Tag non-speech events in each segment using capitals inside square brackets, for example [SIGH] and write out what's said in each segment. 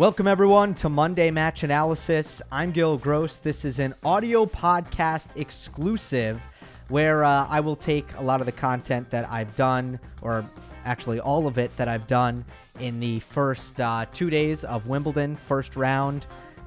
Welcome, everyone, to Monday Match Analysis. I'm Gil Gross. This is an audio podcast exclusive where uh, I will take a lot of the content that I've done, or actually all of it that I've done in the first uh, two days of Wimbledon, first round.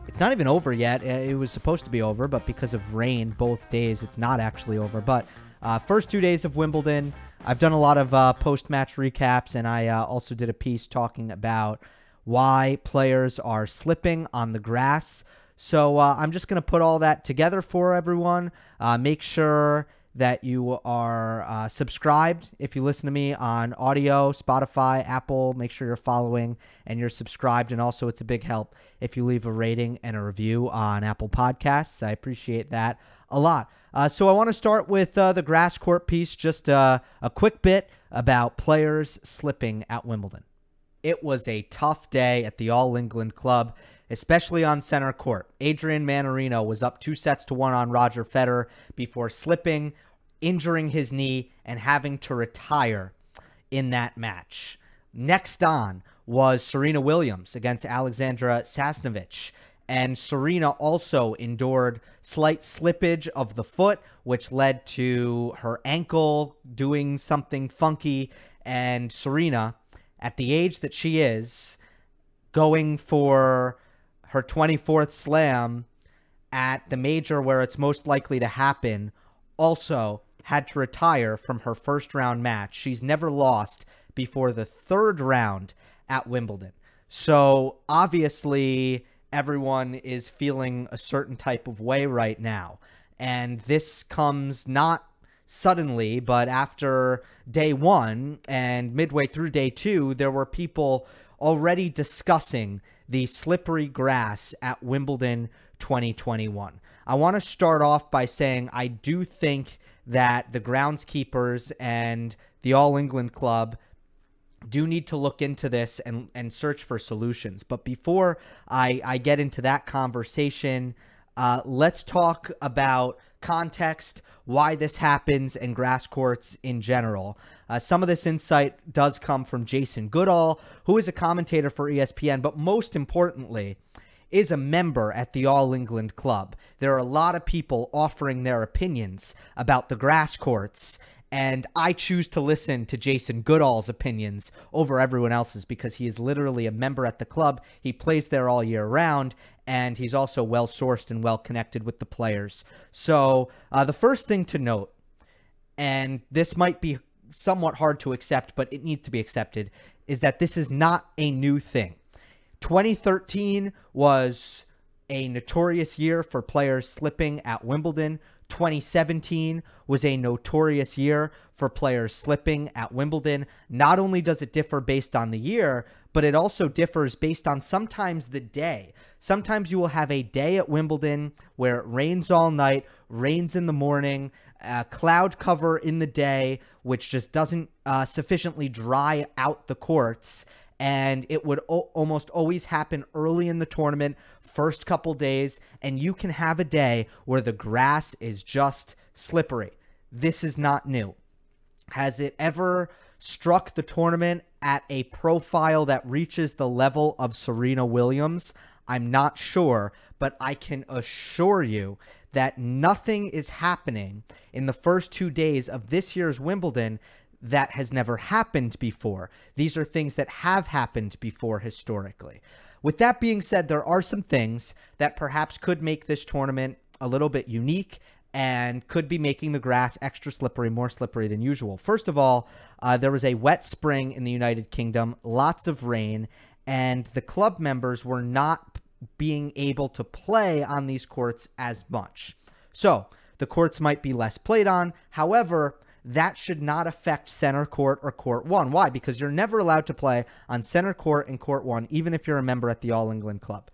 It's not even over yet. It was supposed to be over, but because of rain both days, it's not actually over. But uh, first two days of Wimbledon, I've done a lot of uh, post match recaps, and I uh, also did a piece talking about why players are slipping on the grass. So uh, I'm just going to put all that together for everyone. Uh, make sure that you are uh, subscribed if you listen to me on audio, Spotify, Apple. Make sure you're following and you're subscribed. And also, it's a big help if you leave a rating and a review on Apple Podcasts. I appreciate that a lot. Uh, so, I want to start with uh, the grass court piece, just uh, a quick bit about players slipping at Wimbledon. It was a tough day at the All England Club, especially on center court. Adrian Mannarino was up two sets to one on Roger Federer before slipping, injuring his knee, and having to retire in that match. Next on was Serena Williams against Alexandra Sasnovich. And Serena also endured slight slippage of the foot, which led to her ankle doing something funky. And Serena at the age that she is, going for her 24th slam at the major where it's most likely to happen, also had to retire from her first round match. She's never lost before the third round at Wimbledon. So obviously, everyone is feeling a certain type of way right now. And this comes not suddenly, but after day one and midway through day two, there were people already discussing the slippery grass at Wimbledon 2021. I want to start off by saying I do think that the groundskeepers and the All England Club do need to look into this and, and search for solutions. But before I, I get into that conversation, uh, let's talk about context, why this happens, and grass courts in general. Uh, some of this insight does come from Jason Goodall, who is a commentator for ESPN, but most importantly, is a member at the All England Club. There are a lot of people offering their opinions about the grass courts and I choose to listen to Jason Goodall's opinions over everyone else's because he is literally a member at the club. He plays there all year round, and he's also well sourced and well connected with the players. So, uh, the first thing to note, and this might be somewhat hard to accept, but it needs to be accepted, is that this is not a new thing. 2013 was a notorious year for players slipping at Wimbledon. 2017 was a notorious year for players slipping at Wimbledon. Not only does it differ based on the year, but it also differs based on sometimes the day. Sometimes you will have a day at Wimbledon where it rains all night, rains in the morning, uh, cloud cover in the day, which just doesn't uh, sufficiently dry out the courts and it would o- almost always happen early in the tournament, first couple days, and you can have a day where the grass is just slippery. This is not new. Has it ever struck the tournament at a profile that reaches the level of Serena Williams? I'm not sure, but I can assure you that nothing is happening in the first two days of this year's Wimbledon that has never happened before. These are things that have happened before historically. With that being said, there are some things that perhaps could make this tournament a little bit unique and could be making the grass extra slippery, more slippery than usual. First of all, uh, there was a wet spring in the United Kingdom, lots of rain, and the club members were not being able to play on these courts as much. So the courts might be less played on. However, that should not affect center court or court one. Why? Because you're never allowed to play on center court and court one, even if you're a member at the All England Club.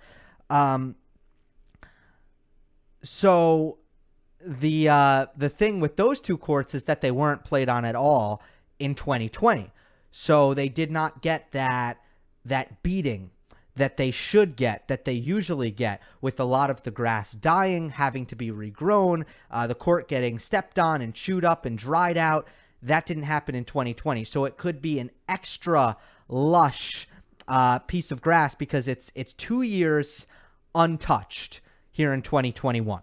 Um, so the uh, the thing with those two courts is that they weren't played on at all in 2020, so they did not get that that beating that they should get, that they usually get, with a lot of the grass dying, having to be regrown, uh, the court getting stepped on and chewed up and dried out. That didn't happen in 2020. So it could be an extra lush uh, piece of grass because it's it's two years untouched here in 2021.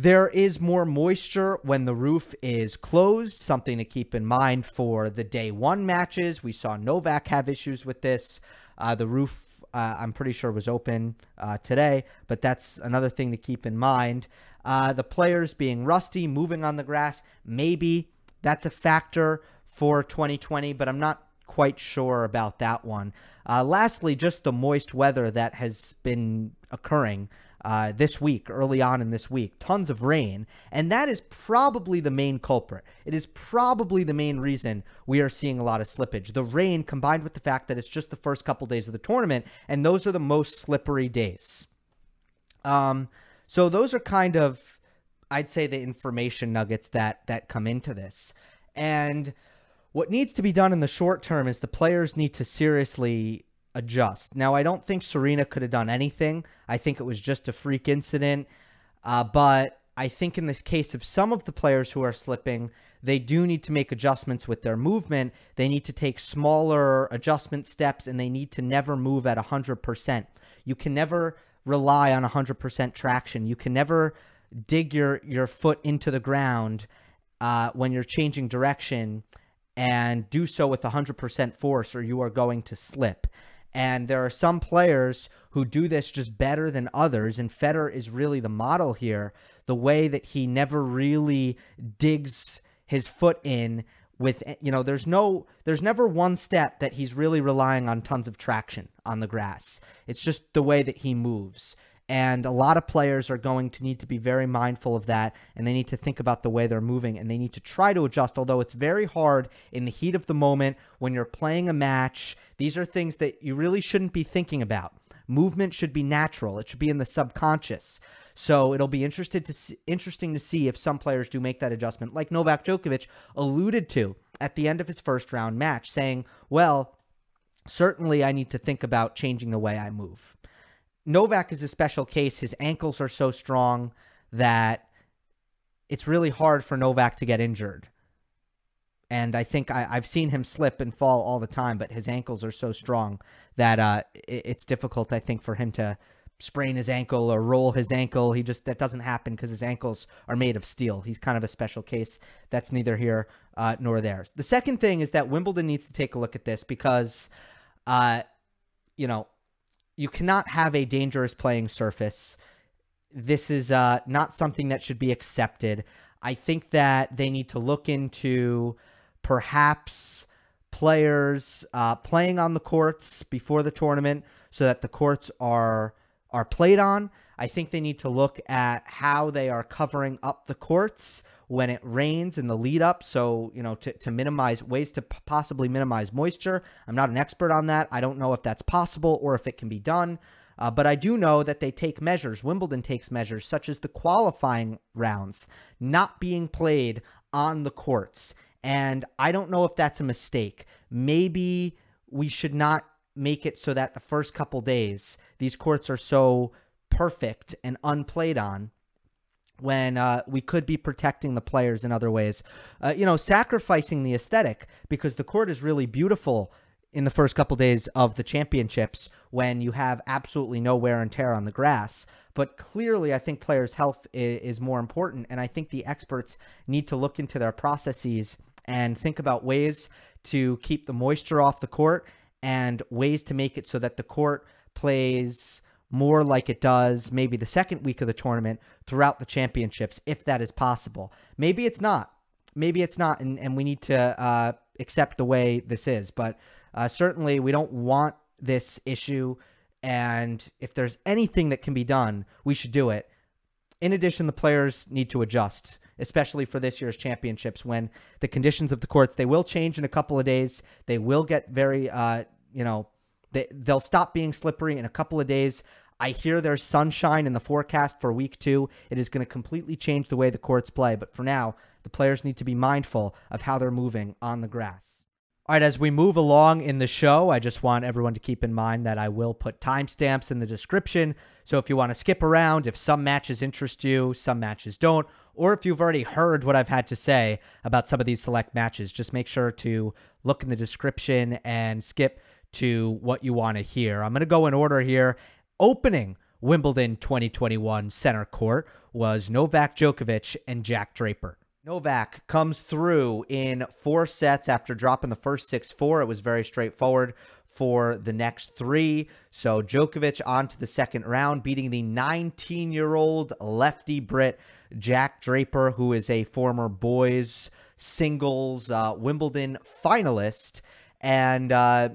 There is more moisture when the roof is closed, something to keep in mind for the day one matches. We saw Novak have issues with this. Uh, the roof, uh, I'm pretty sure, was open uh, today, but that's another thing to keep in mind. Uh, the players being rusty, moving on the grass, maybe that's a factor for 2020, but I'm not quite sure about that one. Uh, lastly, just the moist weather that has been occurring uh, this week, early on in this week. Tons of rain. And that is probably the main culprit. It is probably the main reason we are seeing a lot of slippage. The rain combined with the fact that it's just the first couple days of the tournament, and those are the most slippery days. Um, so those are kind of, I'd say, the information nuggets that that come into this. And what needs to be done in the short term is the players need to seriously adjust. Now, I don't think Serena could have done anything. I think it was just a freak incident. Uh, but I think in this case of some of the players who are slipping, they do need to make adjustments with their movement. They need to take smaller adjustment steps and they need to never move at 100%. You can never rely on 100% traction. You can never dig your, your foot into the ground uh, when you're changing direction and do so with 100% force or you are going to slip. And there are some players who do this just better than others. And Federer is really the model here. The way that he never really digs his foot in with you know there's no there's never one step that he's really relying on tons of traction on the grass it's just the way that he moves and a lot of players are going to need to be very mindful of that, and they need to think about the way they're moving, and they need to try to adjust. Although it's very hard in the heat of the moment when you're playing a match, these are things that you really shouldn't be thinking about. Movement should be natural, it should be in the subconscious. So it'll be interested to see, interesting to see if some players do make that adjustment, like Novak Djokovic alluded to at the end of his first round match, saying, Well, certainly I need to think about changing the way I move. Novak is a special case. His ankles are so strong that it's really hard for Novak to get injured. And I think I, have seen him slip and fall all the time, but his ankles are so strong that uh, it, it's difficult, I think, for him to sprain his ankle or roll his ankle. He just that doesn't happen because his ankles are made of steel. He's kind of a special case. That's neither here uh, nor there. The second thing is that Wimbledon needs to take a look at this because, uh, you know, you cannot have a dangerous playing surface. This is uh, not something that should be accepted. I think that they need to look into perhaps players uh, playing on the courts before the tournament so that the courts are are played on. I think they need to look at how they are covering up the courts when it rains in the lead up. So, you know, to, to minimize ways to possibly minimize moisture. I'm not an expert on that. I don't know if that's possible or if it can be done. Uh, but I do know that they take measures. Wimbledon takes measures, such as the qualifying rounds not being played on the courts. And I don't know if that's a mistake. Maybe we should not make it so that the first couple days these courts are so perfect and unplayed on when uh, we could be protecting the players in other ways. Uh, you know, sacrificing the aesthetic because the court is really beautiful in the first couple days of the championships when you have absolutely no wear and tear on the grass. But clearly, I think players' health is, is more important. And I think the experts need to look into their processes and think about ways to keep the moisture off the court and ways to make it so that the court plays more like it does maybe the second week of the tournament throughout the championships, if that is possible. Maybe it's not. Maybe it's not, and, and we need to uh, accept the way this is. But uh, certainly, we don't want this issue. And if there's anything that can be done, we should do it. In addition, the players need to adjust, especially for this year's championships when the conditions of the courts they will change in a couple of days. They will get very, uh, you know, they, they'll stop being slippery in a couple of days. I hear there's sunshine in the forecast for week two. It is going to completely change the way the courts play. But for now, the players need to be mindful of how they're moving on the grass. All right, as we move along in the show, I just want everyone to keep in mind that I will put timestamps in the description. So if you want to skip around, if some matches interest you, some matches don't, or if you've already heard what I've had to say about some of these select matches, just make sure to look in the description and skip to what you want to hear. I'm going to go in order here. Opening Wimbledon 2021 center court was Novak Djokovic and Jack Draper. Novak comes through in four sets after dropping the first 6 4. It was very straightforward for the next three. So Djokovic on to the second round, beating the 19 year old lefty Brit Jack Draper, who is a former boys singles uh, Wimbledon finalist. And uh,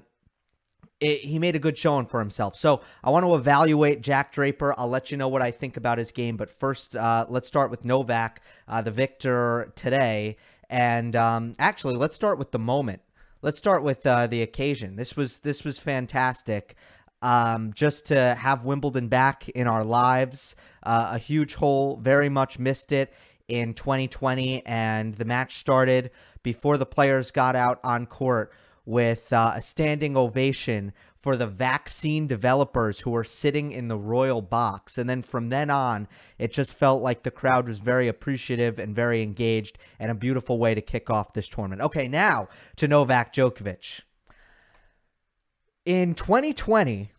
it, he made a good showing for himself. So I want to evaluate Jack Draper. I'll let you know what I think about his game. But first, uh, let's start with Novak, uh, the victor today. And um, actually, let's start with the moment. Let's start with uh, the occasion. This was this was fantastic. Um, just to have Wimbledon back in our lives, uh, a huge hole. Very much missed it in 2020, and the match started before the players got out on court with uh, a standing ovation for the vaccine developers who were sitting in the royal box. And then from then on, it just felt like the crowd was very appreciative and very engaged and a beautiful way to kick off this tournament. Okay, now to Novak Djokovic. In 2020,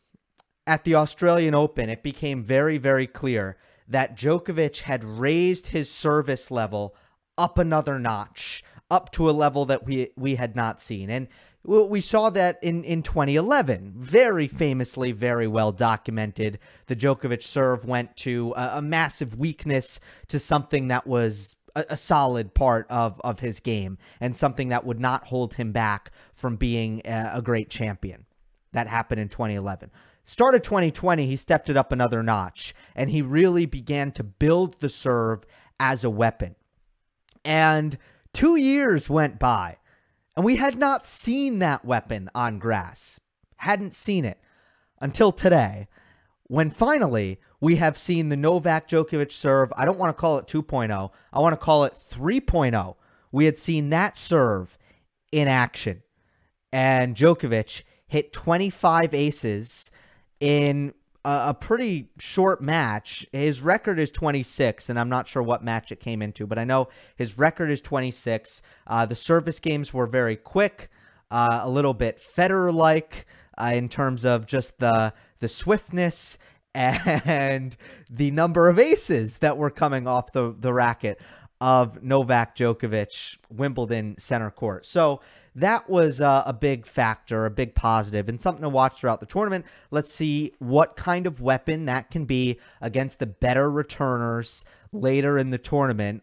at the Australian Open, it became very, very clear that Djokovic had raised his service level up another notch, up to a level that we we had not seen. And we saw that in, in 2011, very famously, very well documented. The Djokovic serve went to a, a massive weakness to something that was a, a, solid part of, of his game and something that would not hold him back from being a, a great champion. That happened in 2011. Started 2020, he stepped it up another notch and he really began to build the serve as a weapon. And two years went by and we had not seen that weapon on grass. Hadn't seen it until today, when finally we have seen the Novak Djokovic serve. I don't want to call it 2.0, I want to call it 3.0. We had seen that serve in action. And Djokovic hit 25 aces in a, pretty short match. His record is 26, and I'm not sure what match it came into, but I know his record is 26. Uh, the service games were very quick, uh, a little bit Federer like uh, in terms of just the the swiftness [LAUGHS] and the number of aces that were coming off the, the racket of Novak Djokovic, Wimbledon center court. So that was uh, a big factor, a big positive, and something to watch throughout the tournament. Let's see what kind of weapon that can be against the better returners later in the tournament.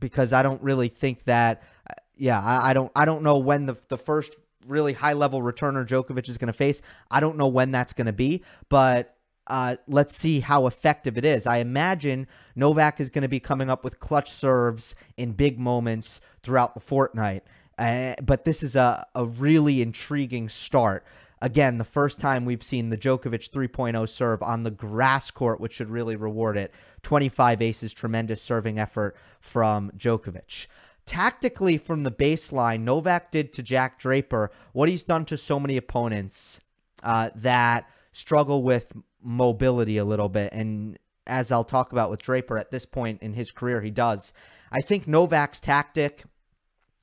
Because I don't really think that, uh, yeah, I, I don't, I don't know when the the first really high level returner Djokovic is going to face. I don't know when that's going to be, but uh, let's see how effective it is. I imagine Novak is going to be coming up with clutch serves in big moments throughout the fortnight. Uh, but this is a, a really intriguing start. Again, the first time we've seen the Djokovic 3.0 serve on the grass court, which should really reward it. 25 aces, tremendous serving effort from Djokovic. Tactically, from the baseline, Novak did to Jack Draper what he's done to so many opponents uh, that struggle with mobility a little bit. And as I'll talk about with Draper at this point in his career, he does. I think Novak's tactic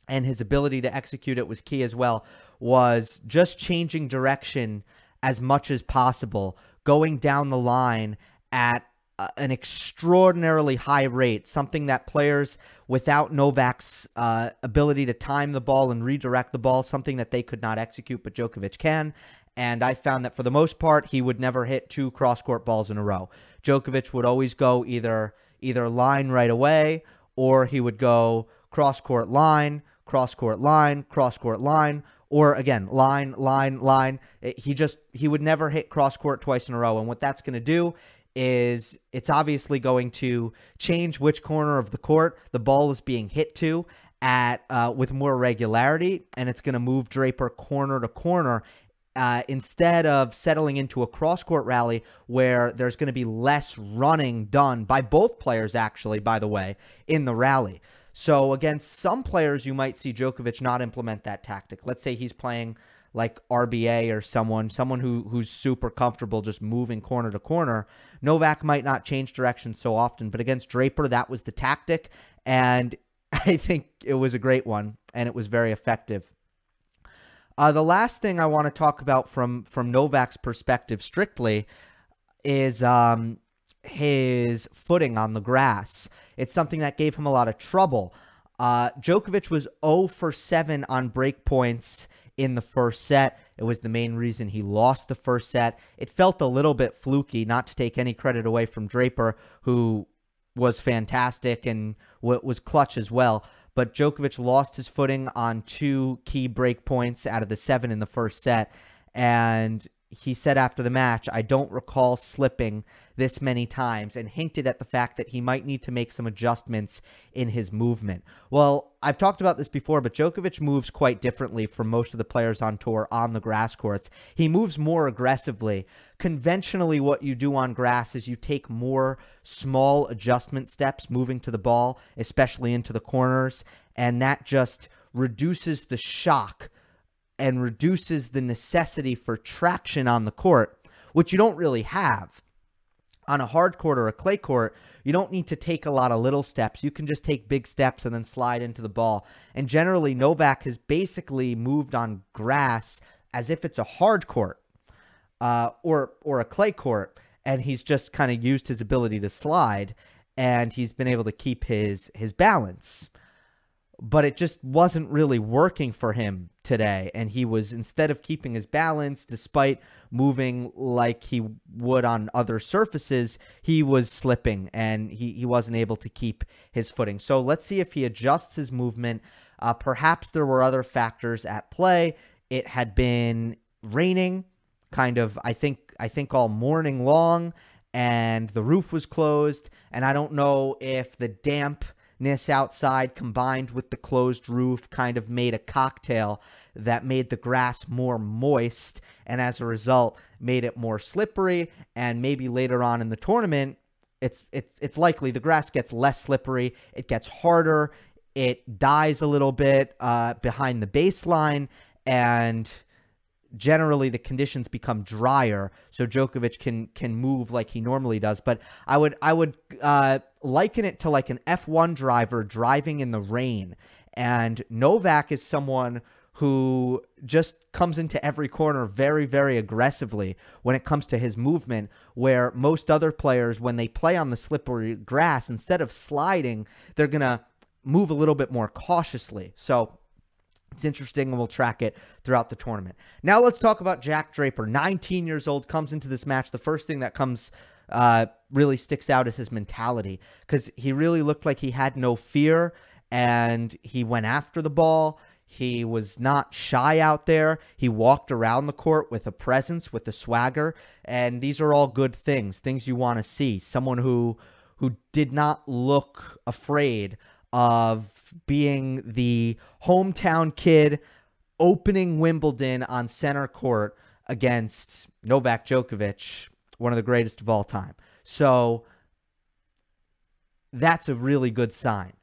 and his ability to execute it was key as well, was just changing direction as much as possible, going down the line at an extraordinarily high rate, something that players without Novak's uh, ability to time the ball and redirect the ball, something that they could not execute, but Djokovic can. And I found that for the most part, he would never hit two cross court balls in a row. Djokovic would always go either either line right away or he would go cross court line, cross court line, cross court line, or again, line, line, line. he just, he would never hit cross court twice in a row. And what that's going to do is it's obviously going to change which corner of the court the ball is being hit to at uh, with more regularity, and it's going to move Draper corner to corner. Uh, instead of settling into a cross court rally where there's going to be less running done by both players, actually, by the way, in the rally. So against some players, you might see Djokovic not implement that tactic. Let's say he's playing like RBA or someone, someone who who's super comfortable just moving corner to corner. Novak might not change direction so often, but against Draper, that was the tactic, and [LAUGHS] I think it was a great one, and it was very effective. Uh, the last thing I want to talk about from from Novak's perspective, strictly, is um, his footing on the grass. It's something that gave him a lot of trouble. Uh, Djokovic was 0 for 7 on break points in the first set. It was the main reason he lost the first set. It felt a little bit fluky, not to take any credit away from Draper, who was fantastic and was clutch as well but Djokovic lost his footing on two key break points out of the seven in the first set. And he said after the match, I don't recall slipping this many times, and hinted at the fact that he might need to make some adjustments in his movement. Well, I've talked about this before, but Djokovic moves quite differently from most of the players on tour on the grass courts. He moves more aggressively. Conventionally, what you do on grass is you take more small adjustment steps moving to the ball, especially into the corners, and that just reduces the shock and reduces the necessity for traction on the court, which you don't really have. On a hard court or a clay court, you don't need to take a lot of little steps. You can just take big steps and then slide into the ball. And generally, Novak has basically moved on grass as if it's a hard court uh, or or a clay court, and he's just kind of used his ability to slide, and he's been able to keep his his balance but it just wasn't really working for him today. And he was, instead of keeping his balance, despite moving like he would on other surfaces, he was slipping and he, he wasn't able to keep his footing. So let's see if he adjusts his movement. Uh, perhaps there were other factors at play. It had been raining kind of, I think, I think all morning long and the roof was closed. And I don't know if the damp ness outside combined with the closed roof kind of made a cocktail that made the grass more moist and as a result made it more slippery. And maybe later on in the tournament it's it, it's likely the grass gets less slippery it gets harder it dies a little bit uh, behind the baseline. And generally the conditions become drier, so Djokovic can can move like he normally does. But I would I would uh, liken it to like an F1 driver driving in the rain, and Novak is someone who just comes into every corner very, very aggressively when it comes to his movement, where most other players, when they play on the slippery grass, instead of sliding, they're going to move a little bit more cautiously. So it's interesting and we'll track it throughout the tournament. Now let's talk about Jack Draper. 19 years old, comes into this match. The first thing that comes uh, really sticks out is his mentality because he really looked like he had no fear and he went after the ball. He was not shy out there. He walked around the court with a presence, with a swagger, and these are all good things, things you want to see. Someone who who did not look afraid of being the hometown kid opening Wimbledon on center court against Novak Djokovic, one of the greatest of all time. So that's a really good sign.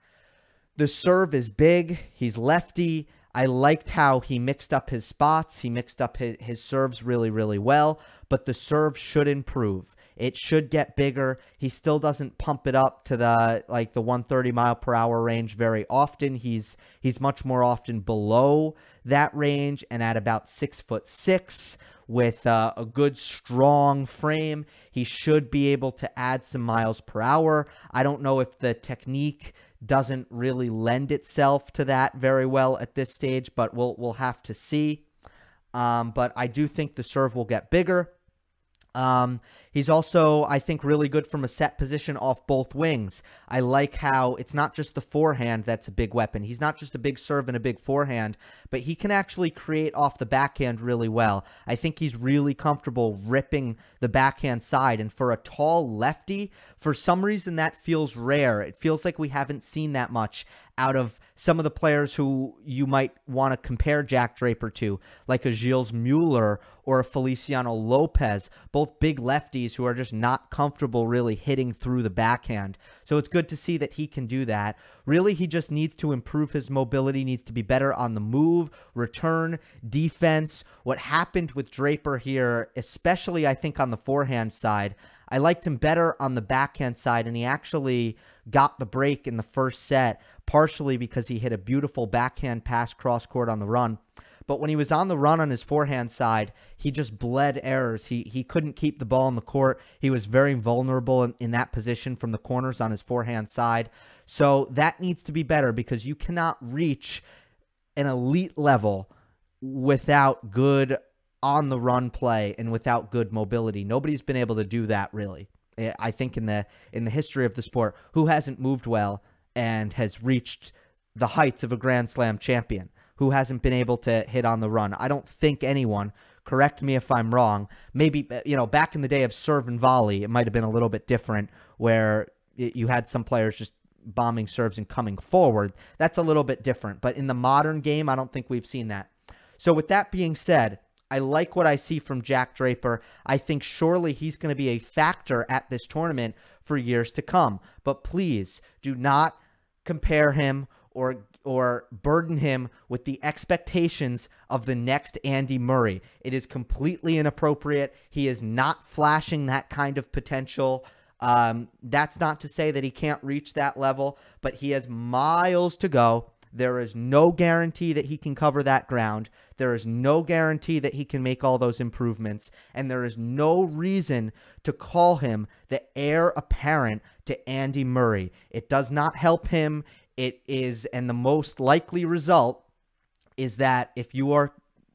The serve is big. He's lefty. I liked how he mixed up his spots. He mixed up his, his serves really, really well, but the serve should improve. It should get bigger. He still doesn't pump it up to the like the 130 mile per hour range very often. He's he's much more often below that range and at about six foot six with uh, a good strong frame. He should be able to add some miles per hour. I don't know if the technique doesn't really lend itself to that very well at this stage, but we'll we'll have to see. Um, but I do think the serve will get bigger. Um, he's also, I think, really good from a set position off both wings. I like how it's not just the forehand that's a big weapon. He's not just a big serve and a big forehand, but he can actually create off the backhand really well. I think he's really comfortable ripping the backhand side. And for a tall lefty, for some reason, that feels rare. It feels like we haven't seen that much out of some of the players who you might want to compare Jack Draper to, like a Gilles Muller or a Feliciano Lopez, both big lefties who are just not comfortable really hitting through the backhand. So it's good to see that he can do that. Really, he just needs to improve his mobility, needs to be better on the move, return, defense. What happened with Draper here, especially I think on the forehand side, I liked him better on the backhand side, and he actually got the break in the first set, partially because he hit a beautiful backhand pass cross court on the run, But when he was on the run on his forehand side, he just bled errors. He he couldn't keep the ball in the court. He was very vulnerable in, in that position from the corners on his forehand side. So that needs to be better because you cannot reach an elite level without good on the run play and without good mobility. Nobody's been able to do that really. Eh, I think in the in the history of the sport, who hasn't moved well and has reached the heights of a Grand Slam champion, who hasn't been able to hit on the run. I don't think anyone. Correct me if I'm wrong. Maybe uh, you know back in the day of serve and volley, it might have been a little bit different, where you had some players just bombing serves and coming forward. That's a little bit different. But in the modern game, I don't think we've seen that. So with that being said, I like what I see from Jack Draper. I think surely he's going to be a factor at this tournament for years to come. But please do not compare him or or burden him with the expectations of the next Andy Murray. It is completely inappropriate. He is not flashing that kind of potential. Um, that's not to say that he can't reach that level, but he has miles to go. There is no guarantee that he can cover that ground. There is no guarantee that he can make all those improvements. And there is no reason to call him the heir apparent to Andy Murray. It does not help him. It is, and the most likely result is that if you are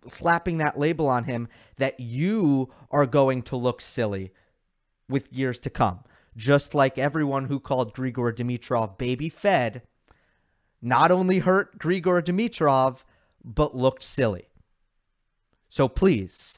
slapping that label on him, that you are going to look silly with years to come. Just like everyone who called Grigor Dimitrov baby fed not only hurt Grigor Dimitrov, but looked silly. So please,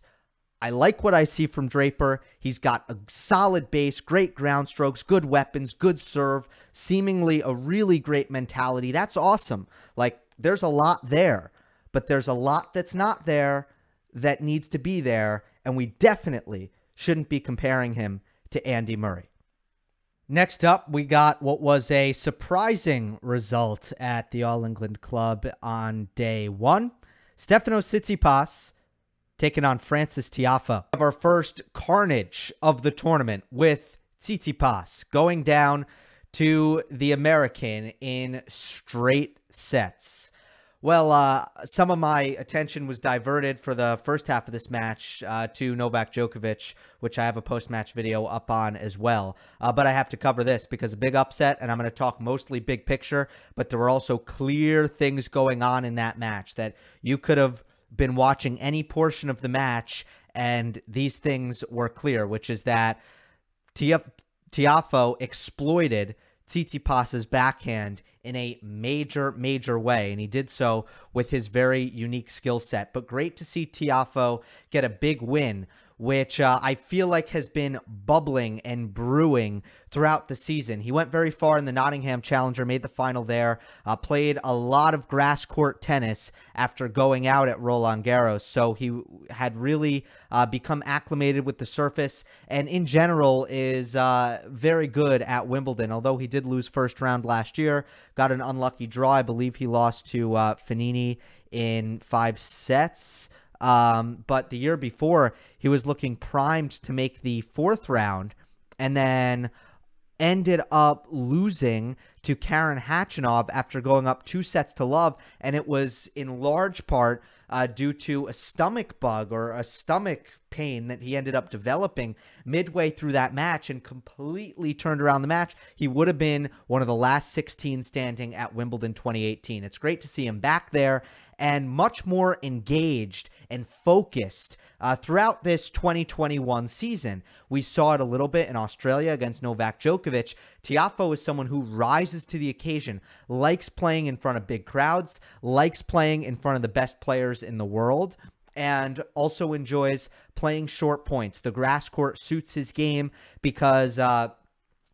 I like what I see from Draper. He's got a solid base, great ground strokes, good weapons, good serve, seemingly a really great mentality. That's awesome. Like, there's a lot there, but there's a lot that's not there that needs to be there. And we definitely shouldn't be comparing him to Andy Murray. Next up, we got what was a surprising result at the All England Club on day one. Stefanos Tsitsipas taking on Frances Tiafoe. Of our first carnage of the tournament with Tsitsipas going down to the American in straight sets. Well, uh, some of my attention was diverted for the first half of this match uh, to Novak Djokovic, which I have a post match video up on as well. Uh, but I have to cover this because a big upset, and I'm going to talk mostly big picture, but there were also clear things going on in that match that you could have been watching any portion of the match, and these things were clear, which is that Tiaf- Tiafoe exploited Tsitsipas's backhand in a major, major way. And he did so with his very unique skill set. But great to see Tiafoe get a big win which uh, I feel like has been bubbling and brewing throughout the season. He went very far in the Nottingham Challenger, made the final there, uh, played a lot of grass court tennis after going out at Roland Garros. So he had really uh, become acclimated with the surface and, in general, is uh, very good at Wimbledon. Although he did lose first round last year, got an unlucky draw. I believe he lost to uh, Fognini in five sets. Um, but the year before, he was looking primed to make the fourth round and then ended up losing to Karen Khachanov after going up two sets to love. And it was in large part uh, due to a stomach bug or a stomach pain that he ended up developing midway through that match and completely turned around the match. He would have been one of the last 16 standing at Wimbledon 2018. It's great to see him back there and much more engaged and focused uh, throughout this 2021 season. We saw it a little bit in Australia against Novak Djokovic. Tiafoe is someone who rises to the occasion, likes playing in front of big crowds, likes playing in front of the best players in the world and also enjoys playing short points. The grass court suits his game because uh,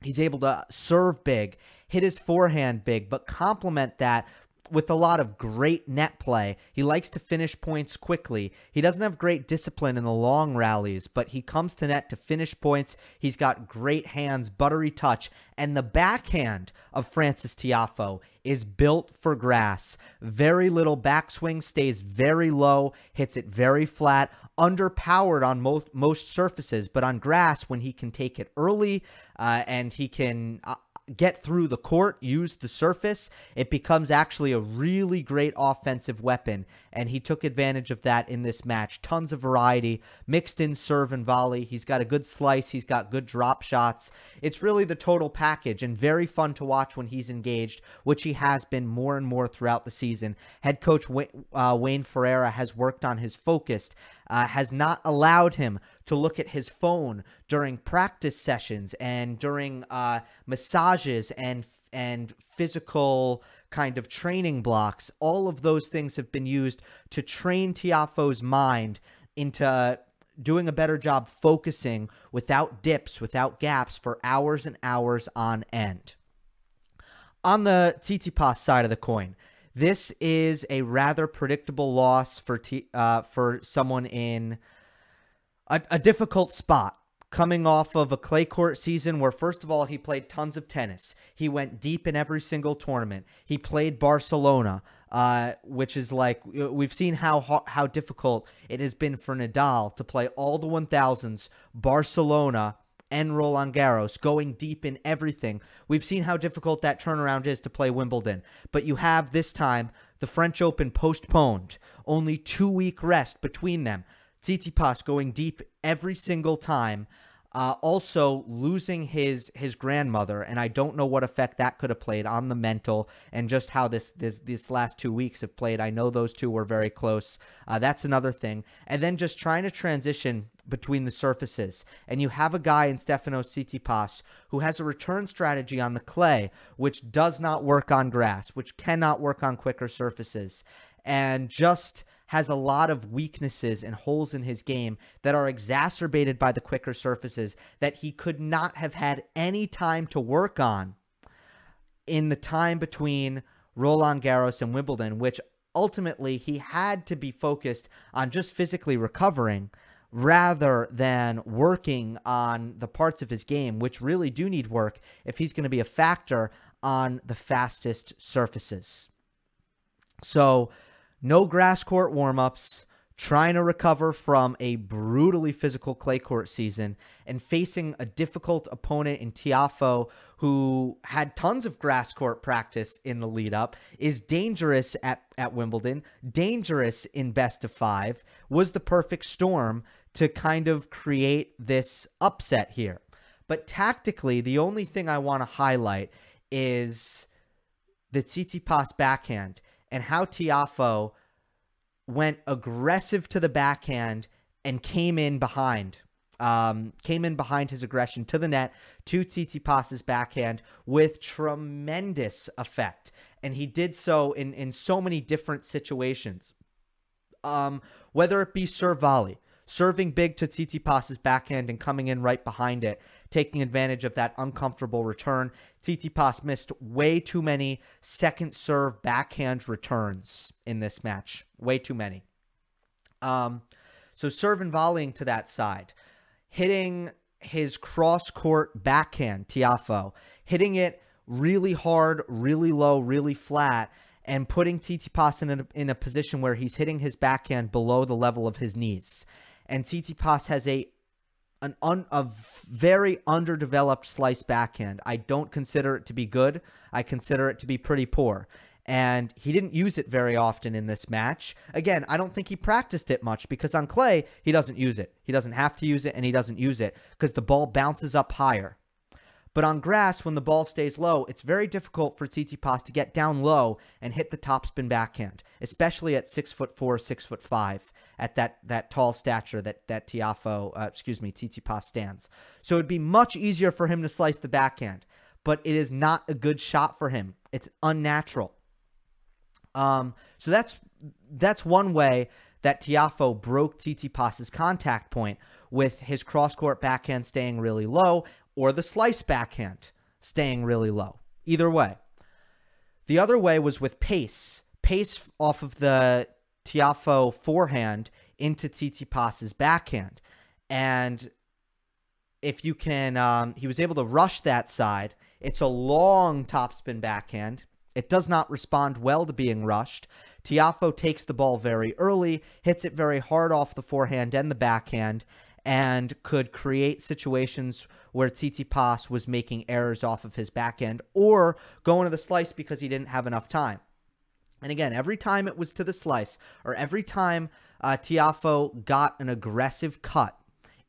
he's able to serve big, hit his forehand big, but complement that with a lot of great net play. He likes to finish points quickly. He doesn't have great discipline in the long rallies, but he comes to net to finish points. He's got great hands, buttery touch, and the backhand of Frances Tiafoe is built for grass. Very little backswing, stays very low, hits it very flat, underpowered on most most surfaces, but on grass when he can take it early uh, and he can uh, get through the court, use the surface, it becomes actually a really great offensive weapon. And he took advantage of that in this match. Tons of variety, mixed in serve and volley. He's got a good slice, he's got good drop shots. It's really the total package and very fun to watch when he's engaged, which he has been more and more throughout the season. Head coach uh, Wayne Ferreira has worked on his focus uh, has not allowed him to look at his phone during practice sessions and during uh, massages and and physical kind of training blocks. All of those things have been used to train Tiafoe's mind into doing a better job focusing without dips, without gaps for hours and hours on end. On the Tsitsipas side of the coin, this is a rather predictable loss for T, uh, for someone in a, a difficult spot coming off of a clay court season where first of all he played tons of tennis. He went deep in every single tournament. He played barcelona uh, which is like uh, we've seen how how difficult it has been for nadal to play all the 1000s barcelona and Roland Garros, going deep in everything. We've seen how difficult that turnaround is to play Wimbledon. But you have this time the French Open postponed, only two week rest between them. Tsitsipas going deep every single time. Uh, also losing his his grandmother, and I don't know what effect that could have played on the mental and just how this this this last two weeks have played. I know those two were very close. Uh, that's another thing, and then just trying to transition between the surfaces. And you have a guy in Stefanos Tsitsipas who has a return strategy on the clay, which does not work on grass, which cannot work on quicker surfaces, and just has a lot of weaknesses and holes in his game that are exacerbated by the quicker surfaces that he could not have had any time to work on in the time between Roland Garros and Wimbledon, which ultimately he had to be focused on just physically recovering rather than working on the parts of his game, which really do need work if he's going to be a factor on the fastest surfaces. So, no grass court warmups, trying to recover from a brutally physical clay court season and facing a difficult opponent in Tiafoe who had tons of grass court practice in the lead up is dangerous at, at Wimbledon, dangerous in best of 5 was the perfect storm to kind of create this upset here. But tactically, the only thing I want to highlight is the Tsitsipas backhand and how Tiafoe went aggressive to the backhand and came in behind. Um, came in behind his aggression to the net to Tsitsipas's backhand with tremendous effect. And he did so in, in so many different situations. Um, whether it be serve volley, serving big to Tsitsipas's backhand and coming in right behind it, taking advantage of that uncomfortable return. Tsitsipas missed way too many second serve backhand returns in this match. Way too many. Um, so serve and volleying to that side, hitting his cross court backhand, Tiafoe, hitting it really hard, really low, really flat, and putting Tsitsipas in a, in a position where he's hitting his backhand below the level of his knees and Tsitsipas has a an un, a very underdeveloped slice backhand. I don't consider it to be good. I consider it to be pretty poor. And he didn't use it very often in this match. Again, I don't think he practiced it much because on clay, he doesn't use it. He doesn't have to use it and he doesn't use it because the ball bounces up higher. But on grass, when the ball stays low, it's very difficult for Tsitsipas to get down low and hit the topspin backhand, especially at six foot four, six foot five, at that that tall stature that that Tiafoe, uh, excuse me, Tsitsipas stands. So it'd be much easier for him to slice the backhand, but it is not a good shot for him. It's unnatural. Um, so that's that's one way that Tiafoe broke Tsitsipas's contact point with his cross court backhand staying really low or the slice backhand staying really low. Either way. The other way was with pace. Pace off of the Tiafoe forehand into Tsitsipas's backhand. And if you can, um, he was able to rush that side. It's a long topspin backhand. It does not respond well to being rushed. Tiafoe takes the ball very early, hits it very hard off the forehand and the backhand, and could create situations where Tsitsipas was making errors off of his backhand or going to the slice because he didn't have enough time. And again, every time it was to the slice or every time uh, Tiafoe got an aggressive cut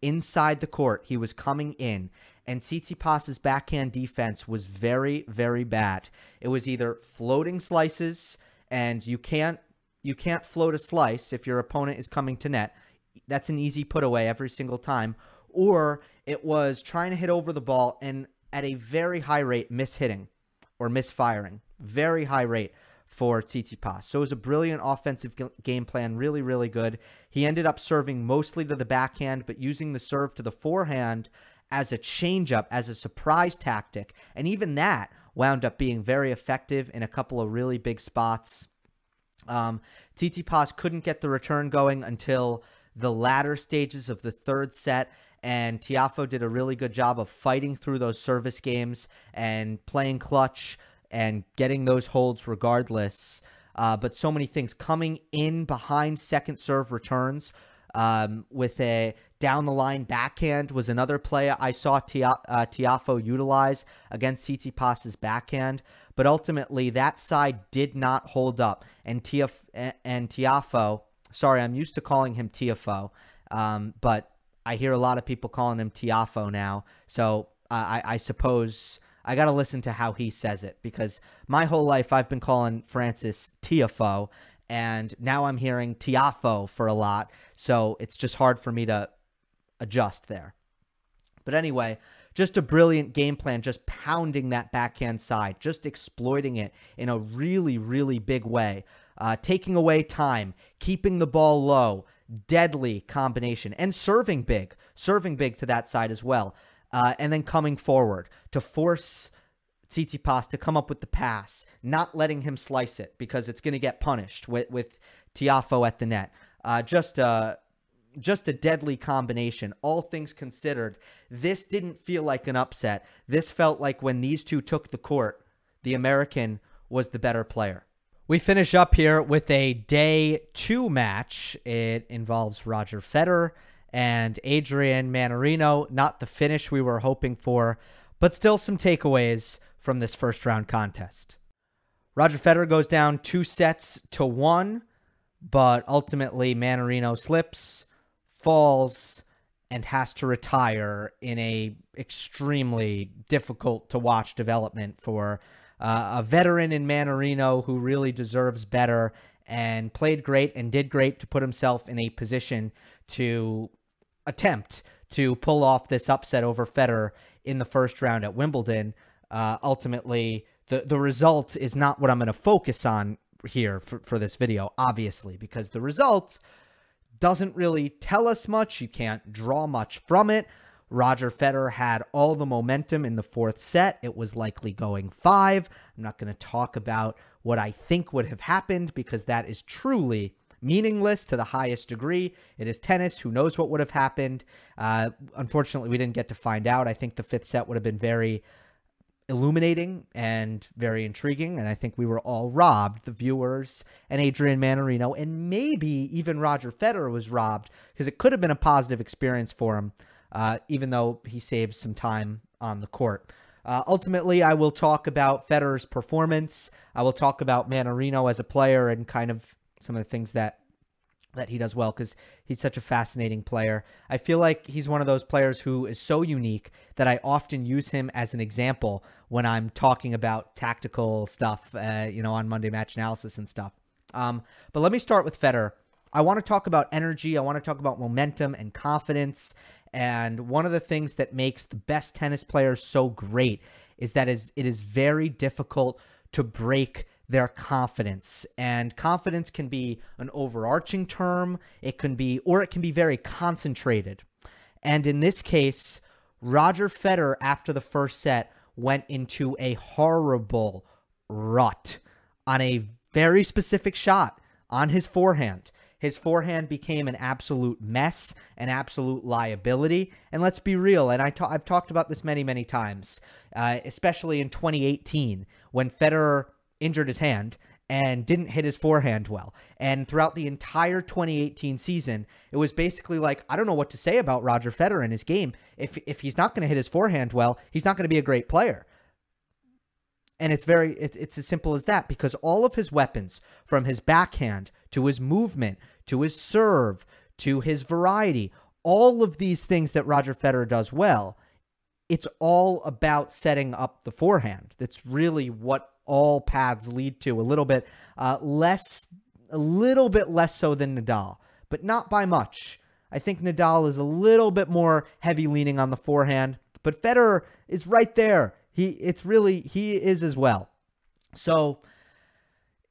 inside the court, he was coming in. And Tsitsipas's backhand defense was very, very bad. It was either floating slices, and you can't you can't float a slice if your opponent is coming to net. That's an easy put away every single time. Or it was trying to hit over the ball and at a very high rate mishitting or misfiring. Very high rate for Tsitsipas. So it was a brilliant offensive game plan, really, really good. He ended up serving mostly to the backhand, but using the serve to the forehand as a changeup, as a surprise tactic. And even that wound up being very effective in a couple of really big spots. Um, Tsitsipas couldn't get the return going until the latter stages of the third set. And Tiafoe did a really good job of fighting through those service games and playing clutch, and getting those holds regardless. Uh, but so many things coming in behind second serve returns um, with a down the line backhand was another play I saw Tia, uh, Tiafoe utilize against Tsitsipas's backhand. But ultimately, that side did not hold up. And, Tiaf- and Tiafoe, sorry, I'm used to calling him Tiafoe, um, but I hear a lot of people calling him Tiafoe now. So uh, I, I suppose I got to listen to how he says it because my whole life I've been calling Frances Tiafoe, and now I'm hearing Tiafo for a lot. So it's just hard for me to adjust there. But anyway, just a brilliant game plan, just pounding that backhand side, just exploiting it in a really, really big way, uh, taking away time, keeping the ball low, deadly combination, and serving big, serving big to that side as well uh, and then coming forward to force Tsitsipas to come up with the pass, not letting him slice it because it's going to get punished with with Tiafoe at the net. Uh, just a just a deadly combination. All things considered, this didn't feel like an upset. This felt like when these two took the court, the American was the better player. We finish up here with a day two match. It involves Roger Federer and Adrian Mannarino. Not the finish we were hoping for, but still some takeaways from this first round contest. Roger Federer goes down two sets to one, but ultimately Mannarino slips, falls, and has to retire in a extremely difficult to watch development for uh, a veteran in Mannarino who really deserves better and played great and did great to put himself in a position to attempt to pull off this upset over Federer in the first round at Wimbledon. Uh, ultimately, the, the result is not what I'm going to focus on here for, for this video, obviously, because the result doesn't really tell us much. You can't draw much from it. Roger Federer had all the momentum in the fourth set. It was likely going five. I'm not going to talk about what I think would have happened because that is truly meaningless to the highest degree. It is tennis. Who knows what would have happened? Uh, unfortunately, we didn't get to find out. I think the fifth set would have been very illuminating and very intriguing. And I think we were all robbed, the viewers and Adrian Mannarino, and maybe even Roger Federer was robbed because it could have been a positive experience for him, uh, even though he saves some time on the court. Uh, ultimately, I will talk about Federer's performance. I will talk about Mannarino as a player and kind of some of the things that that he does well because he's such a fascinating player. I feel like he's one of those players who is so unique that I often use him as an example when I'm talking about tactical stuff, uh, you know, on Monday Match Analysis and stuff. Um, but let me start with Federer. I want to talk about energy. I want to talk about momentum and confidence. And one of the things that makes the best tennis players so great is that is it is very difficult to break their confidence. And confidence can be an overarching term, it can be, or it can be very concentrated. And in this case, Roger Federer, after the first set, went into a horrible rut on a very specific shot on his forehand. His forehand became an absolute mess, an absolute liability. And let's be real, and I ta- I've talked about this many, many times, uh, especially in 2018 when Federer injured his hand and didn't hit his forehand well. And throughout the entire 2018 season, it was basically like, I don't know what to say about Roger Federer in his game. If if he's not going to hit his forehand well, he's not going to be a great player. And it's very it's, it's as simple as that because all of his weapons from his backhand to his movement to his serve to his variety, all of these things that Roger Federer does well, it's all about setting up the forehand. That's really what all paths lead to. A little bit uh, less, a little bit less so than Nadal, but not by much. I think Nadal is a little bit more heavy leaning on the forehand, but Federer is right there. He it's really he is as well. So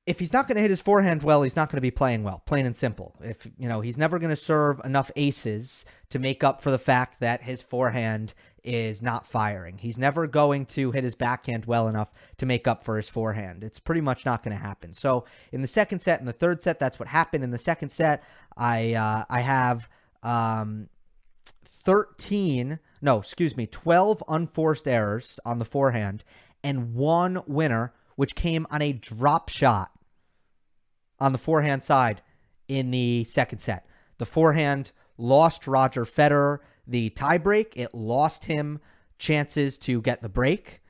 if he's not going to hit his forehand well, he's not going to be playing well, plain and simple. If, you know, he's never going to serve enough aces to make up for the fact that his forehand is not firing. He's never going to hit his backhand well enough to make up for his forehand. It's pretty much not going to happen. So in the second set and the third set, that's what happened. In the second set, I uh, I have um, 13, no, excuse me, 12 unforced errors on the forehand and one winner, which came on a drop shot on the forehand side in the second set. The forehand lost Roger Federer the tiebreak. It lost him chances to get the break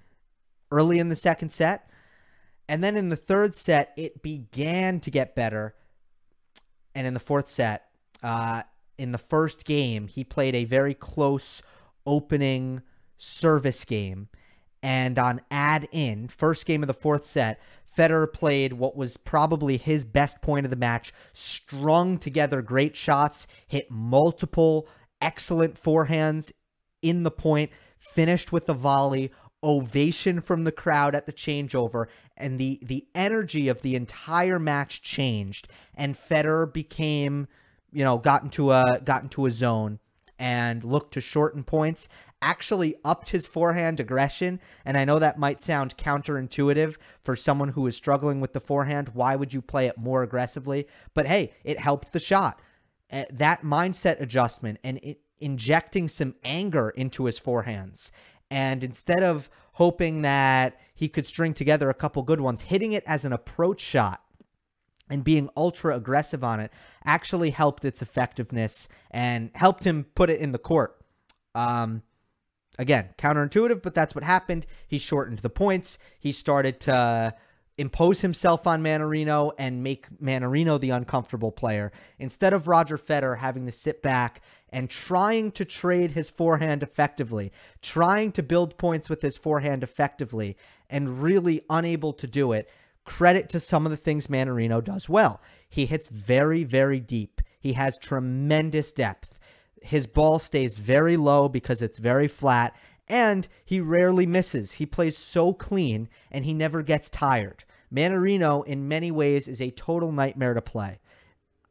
early in the second set. And then in the third set, it began to get better. And in the fourth set, uh, in the first game, he played a very close opening service game. And on add in, first game of the fourth set, Federer played what was probably his best point of the match, strung together great shots, hit multiple excellent forehands in the point, finished with a volley, ovation from the crowd at the changeover, and the the energy of the entire match changed, and Federer became, you know, got into a got into a zone and looked to shorten points actually upped his forehand aggression. And I know that might sound counterintuitive for someone who is struggling with the forehand. Why would you play it more aggressively? But hey, it helped the shot. Uh, that mindset adjustment and it, injecting some anger into his forehands. And instead of hoping that he could string together a couple good ones, hitting it as an approach shot and being ultra aggressive on it actually helped its effectiveness and helped him put it in the court. Um, Again, counterintuitive, but that's what happened. He shortened the points. He started to uh, impose himself on Mannarino and make Mannarino the uncomfortable player instead of Roger Federer having to sit back and trying to trade his forehand effectively, trying to build points with his forehand effectively, and really unable to do it. Credit to some of the things Mannarino does well. He hits very, very deep. He has tremendous depth his ball stays very low because it's very flat, and he rarely misses. He plays so clean, and he never gets tired. Mannarino, in many ways, is a total nightmare to play.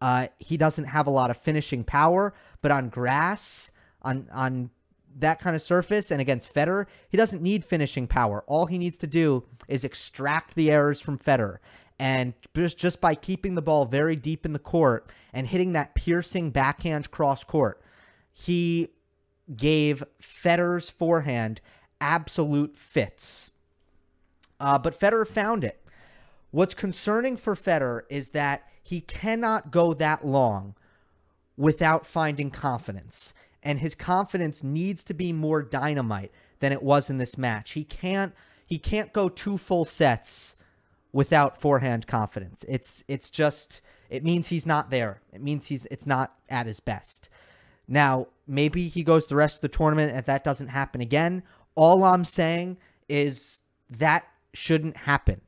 Uh, he doesn't have a lot of finishing power, but on grass, on on that kind of surface, and against Federer, he doesn't need finishing power. All he needs to do is extract the errors from Federer. And just, just by keeping the ball very deep in the court and hitting that piercing backhand cross court, he gave Federer's forehand absolute fits. Uh, but Federer found it. What's concerning for Federer is that he cannot go that long without finding confidence. And his confidence needs to be more dynamite than it was in this match. He can't he can't go two full sets without forehand confidence. It's it's just it means he's not there. It means he's it's not at his best. Now, maybe he goes the rest of the tournament and that doesn't happen again. All I'm saying is that shouldn't happen.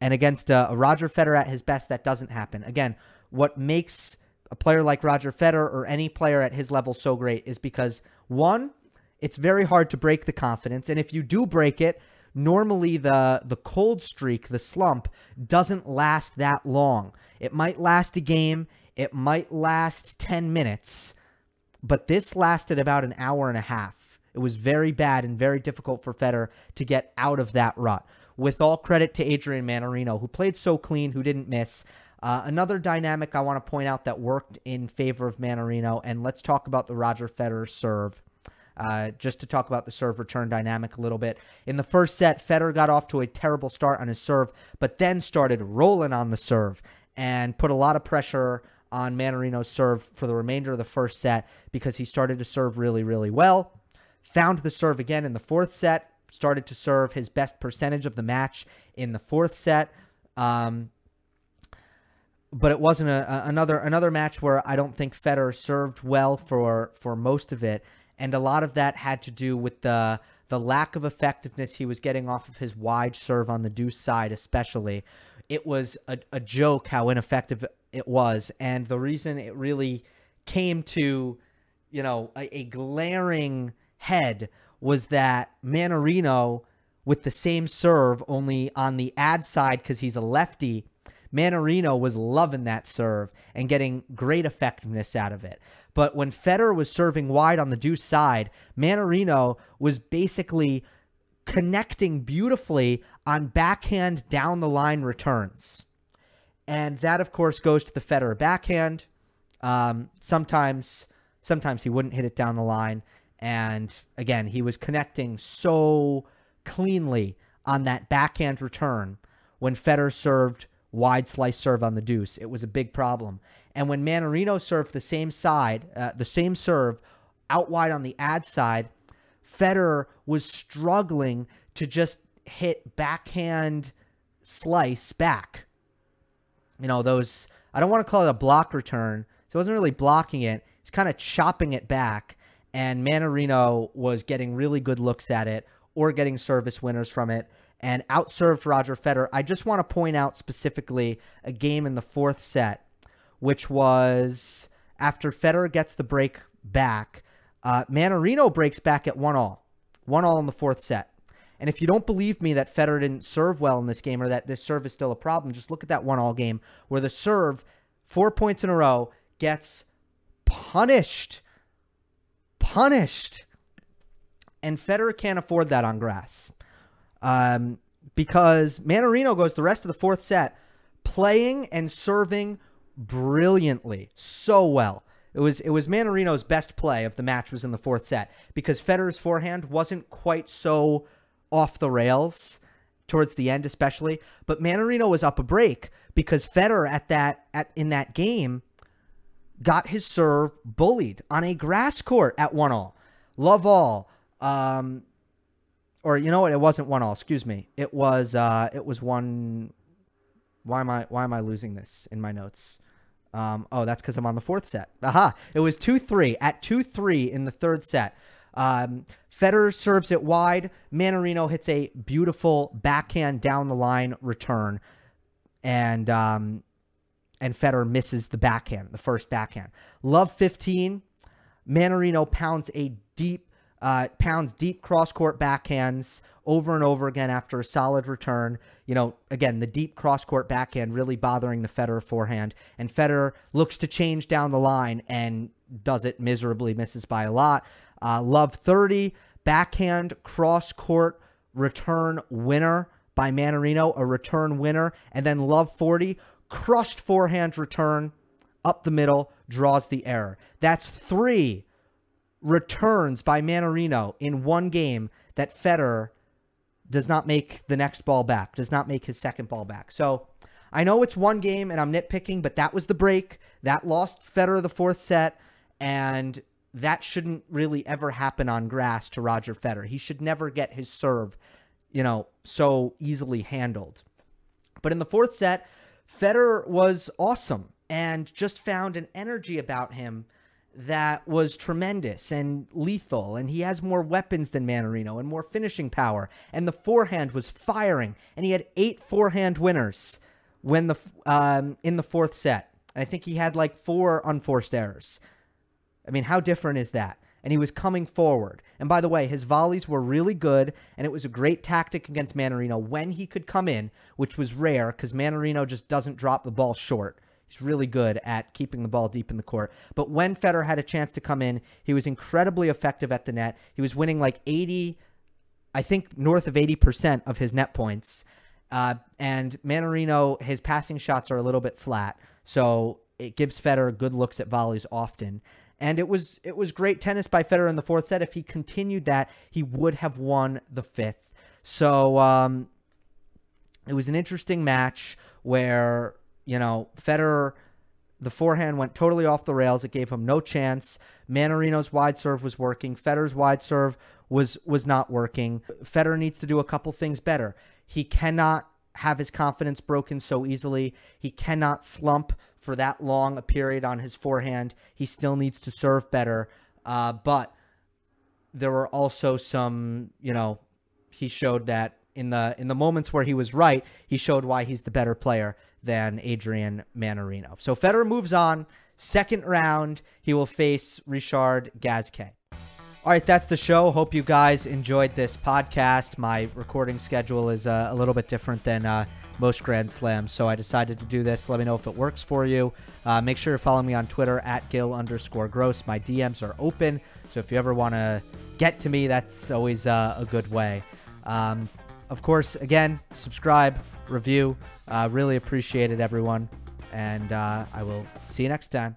And against a, a Roger Federer at his best, that doesn't happen. Again, what makes a player like Roger Federer or any player at his level so great is because one, it's very hard to break the confidence, and if you do break it, normally the the cold streak, the slump doesn't last that long. It might last a game, it might last 10 minutes, but this lasted about an hour and a half. It was very bad and very difficult for Federer to get out of that rut. With all credit to Adrian Mannarino, who played so clean, who didn't miss. Uh, another dynamic I want to point out that worked in favor of Mannarino, and let's talk about the Roger Federer serve. Uh, just to talk about the serve return dynamic a little bit. In the first set, Federer got off to a terrible start on his serve, but then started rolling on the serve and put a lot of pressure on Mannarino's serve for the remainder of the first set because he started to serve really, really well. Found the serve again in the fourth set, started to serve his best percentage of the match in the fourth set. Um, but it wasn't a, a, another another match where I don't think Federer served well for for most of it, and a lot of that had to do with the the lack of effectiveness he was getting off of his wide serve on the deuce side, especially. It was a, a joke how ineffective it was, and the reason it really came to, you know, a, a glaring head was that Mannarino, with the same serve, only on the ad side because he's a lefty, Mannarino was loving that serve and getting great effectiveness out of it. But when Federer was serving wide on the deuce side, Mannarino was basically connecting beautifully on backhand down the line returns. And that, of course, goes to the Federer backhand. Um, sometimes, sometimes he wouldn't hit it down the line. And again, he was connecting so cleanly on that backhand return when Federer served wide slice serve on the deuce. It was a big problem. And when Mannarino served the same side, uh, the same serve out wide on the ad side, Federer was struggling to just hit backhand slice back. You know, those, I don't want to call it a block return. So it wasn't really blocking it. He's kind of chopping it back. And Mannarino was getting really good looks at it or getting service winners from it and outserved Roger Federer. I just want to point out specifically a game in the fourth set, which was after Federer gets the break back. Uh, Mannarino breaks back at one all, one all in the fourth set. And if you don't believe me that Federer didn't serve well in this game or that this serve is still a problem, just look at that one all game where the serve, four points in a row, gets punished. Punished. And Federer can't afford that on grass um, because Mannarino goes the rest of the fourth set playing and serving brilliantly, so well. It was it was Mannarino's best play of the match was in the fourth set because Federer's forehand wasn't quite so off the rails towards the end, especially. But Mannarino was up a break because Federer at that at in that game got his serve bullied on a grass court at one all. Love all. Um, or you know what? It wasn't one all. Excuse me. It was uh, it was one. Why am I why am I losing this in my notes? Um, oh, that's because I'm on the fourth set. Aha! It was two three at two three in the third set. Um, Federer serves it wide. Mannarino hits a beautiful backhand down the line return, and um, and Federer misses the backhand, the first backhand. Love 15. Mannarino pounds a deep uh, pounds deep cross court backhands over and over again after a solid return. You know, again, the deep cross court backhand really bothering the Federer forehand. And Federer looks to change down the line and does it miserably, misses by a lot. Uh, love 30, backhand cross court return winner by Mannarino, a return winner. And then love 40, crushed forehand return up the middle, draws the error. That's three returns by Mannarino in one game that Federer does not make the next ball back, does not make his second ball back. So I know it's one game and I'm nitpicking, but that was the break. That lost Federer the fourth set, and that shouldn't really ever happen on grass to Roger Federer. He should never get his serve, you know, so easily handled. But in the fourth set, Federer was awesome and just found an energy about him that was tremendous and lethal, and he has more weapons than Mannarino and more finishing power. And the forehand was firing, and he had eight forehand winners when the um, in the fourth set. And I think he had like four unforced errors. I mean, how different is that? And he was coming forward. And by the way, his volleys were really good, and it was a great tactic against Mannarino when he could come in, which was rare because Mannarino just doesn't drop the ball short. He's really good at keeping the ball deep in the court. But when Federer had a chance to come in, he was incredibly effective at the net. He was winning like 80, I think north of 80% of his net points. Uh, and Mannarino, his passing shots are a little bit flat. So it gives Federer good looks at volleys often. And it was it was great tennis by Federer in the fourth set. If he continued that, he would have won the fifth. So um, it was an interesting match where you know Federer the forehand went totally off the rails. It gave him no chance. Mannarino's wide serve was working. Federer's wide serve was was not working. Federer needs to do a couple things better. He cannot have his confidence broken so easily. He cannot slump for that long a period on his forehand. He still needs to serve better. Uh, but there were also some, you know, he showed that in the in the moments where he was right, he showed why he's the better player than Adrian Mannarino. So Federer moves on. Second round, he will face Richard Gasquet. All right, that's the show. Hope you guys enjoyed this podcast. My recording schedule is uh, a little bit different than uh, most Grand Slams, so I decided to do this. Let me know if it works for you. Uh, make sure to follow me on Twitter at Gil underscore Gross. My DMs are open, so if you ever want to get to me, that's always uh, a good way. Um, of course, again, subscribe, review. Uh, really appreciate it, everyone. And uh, I will see you next time.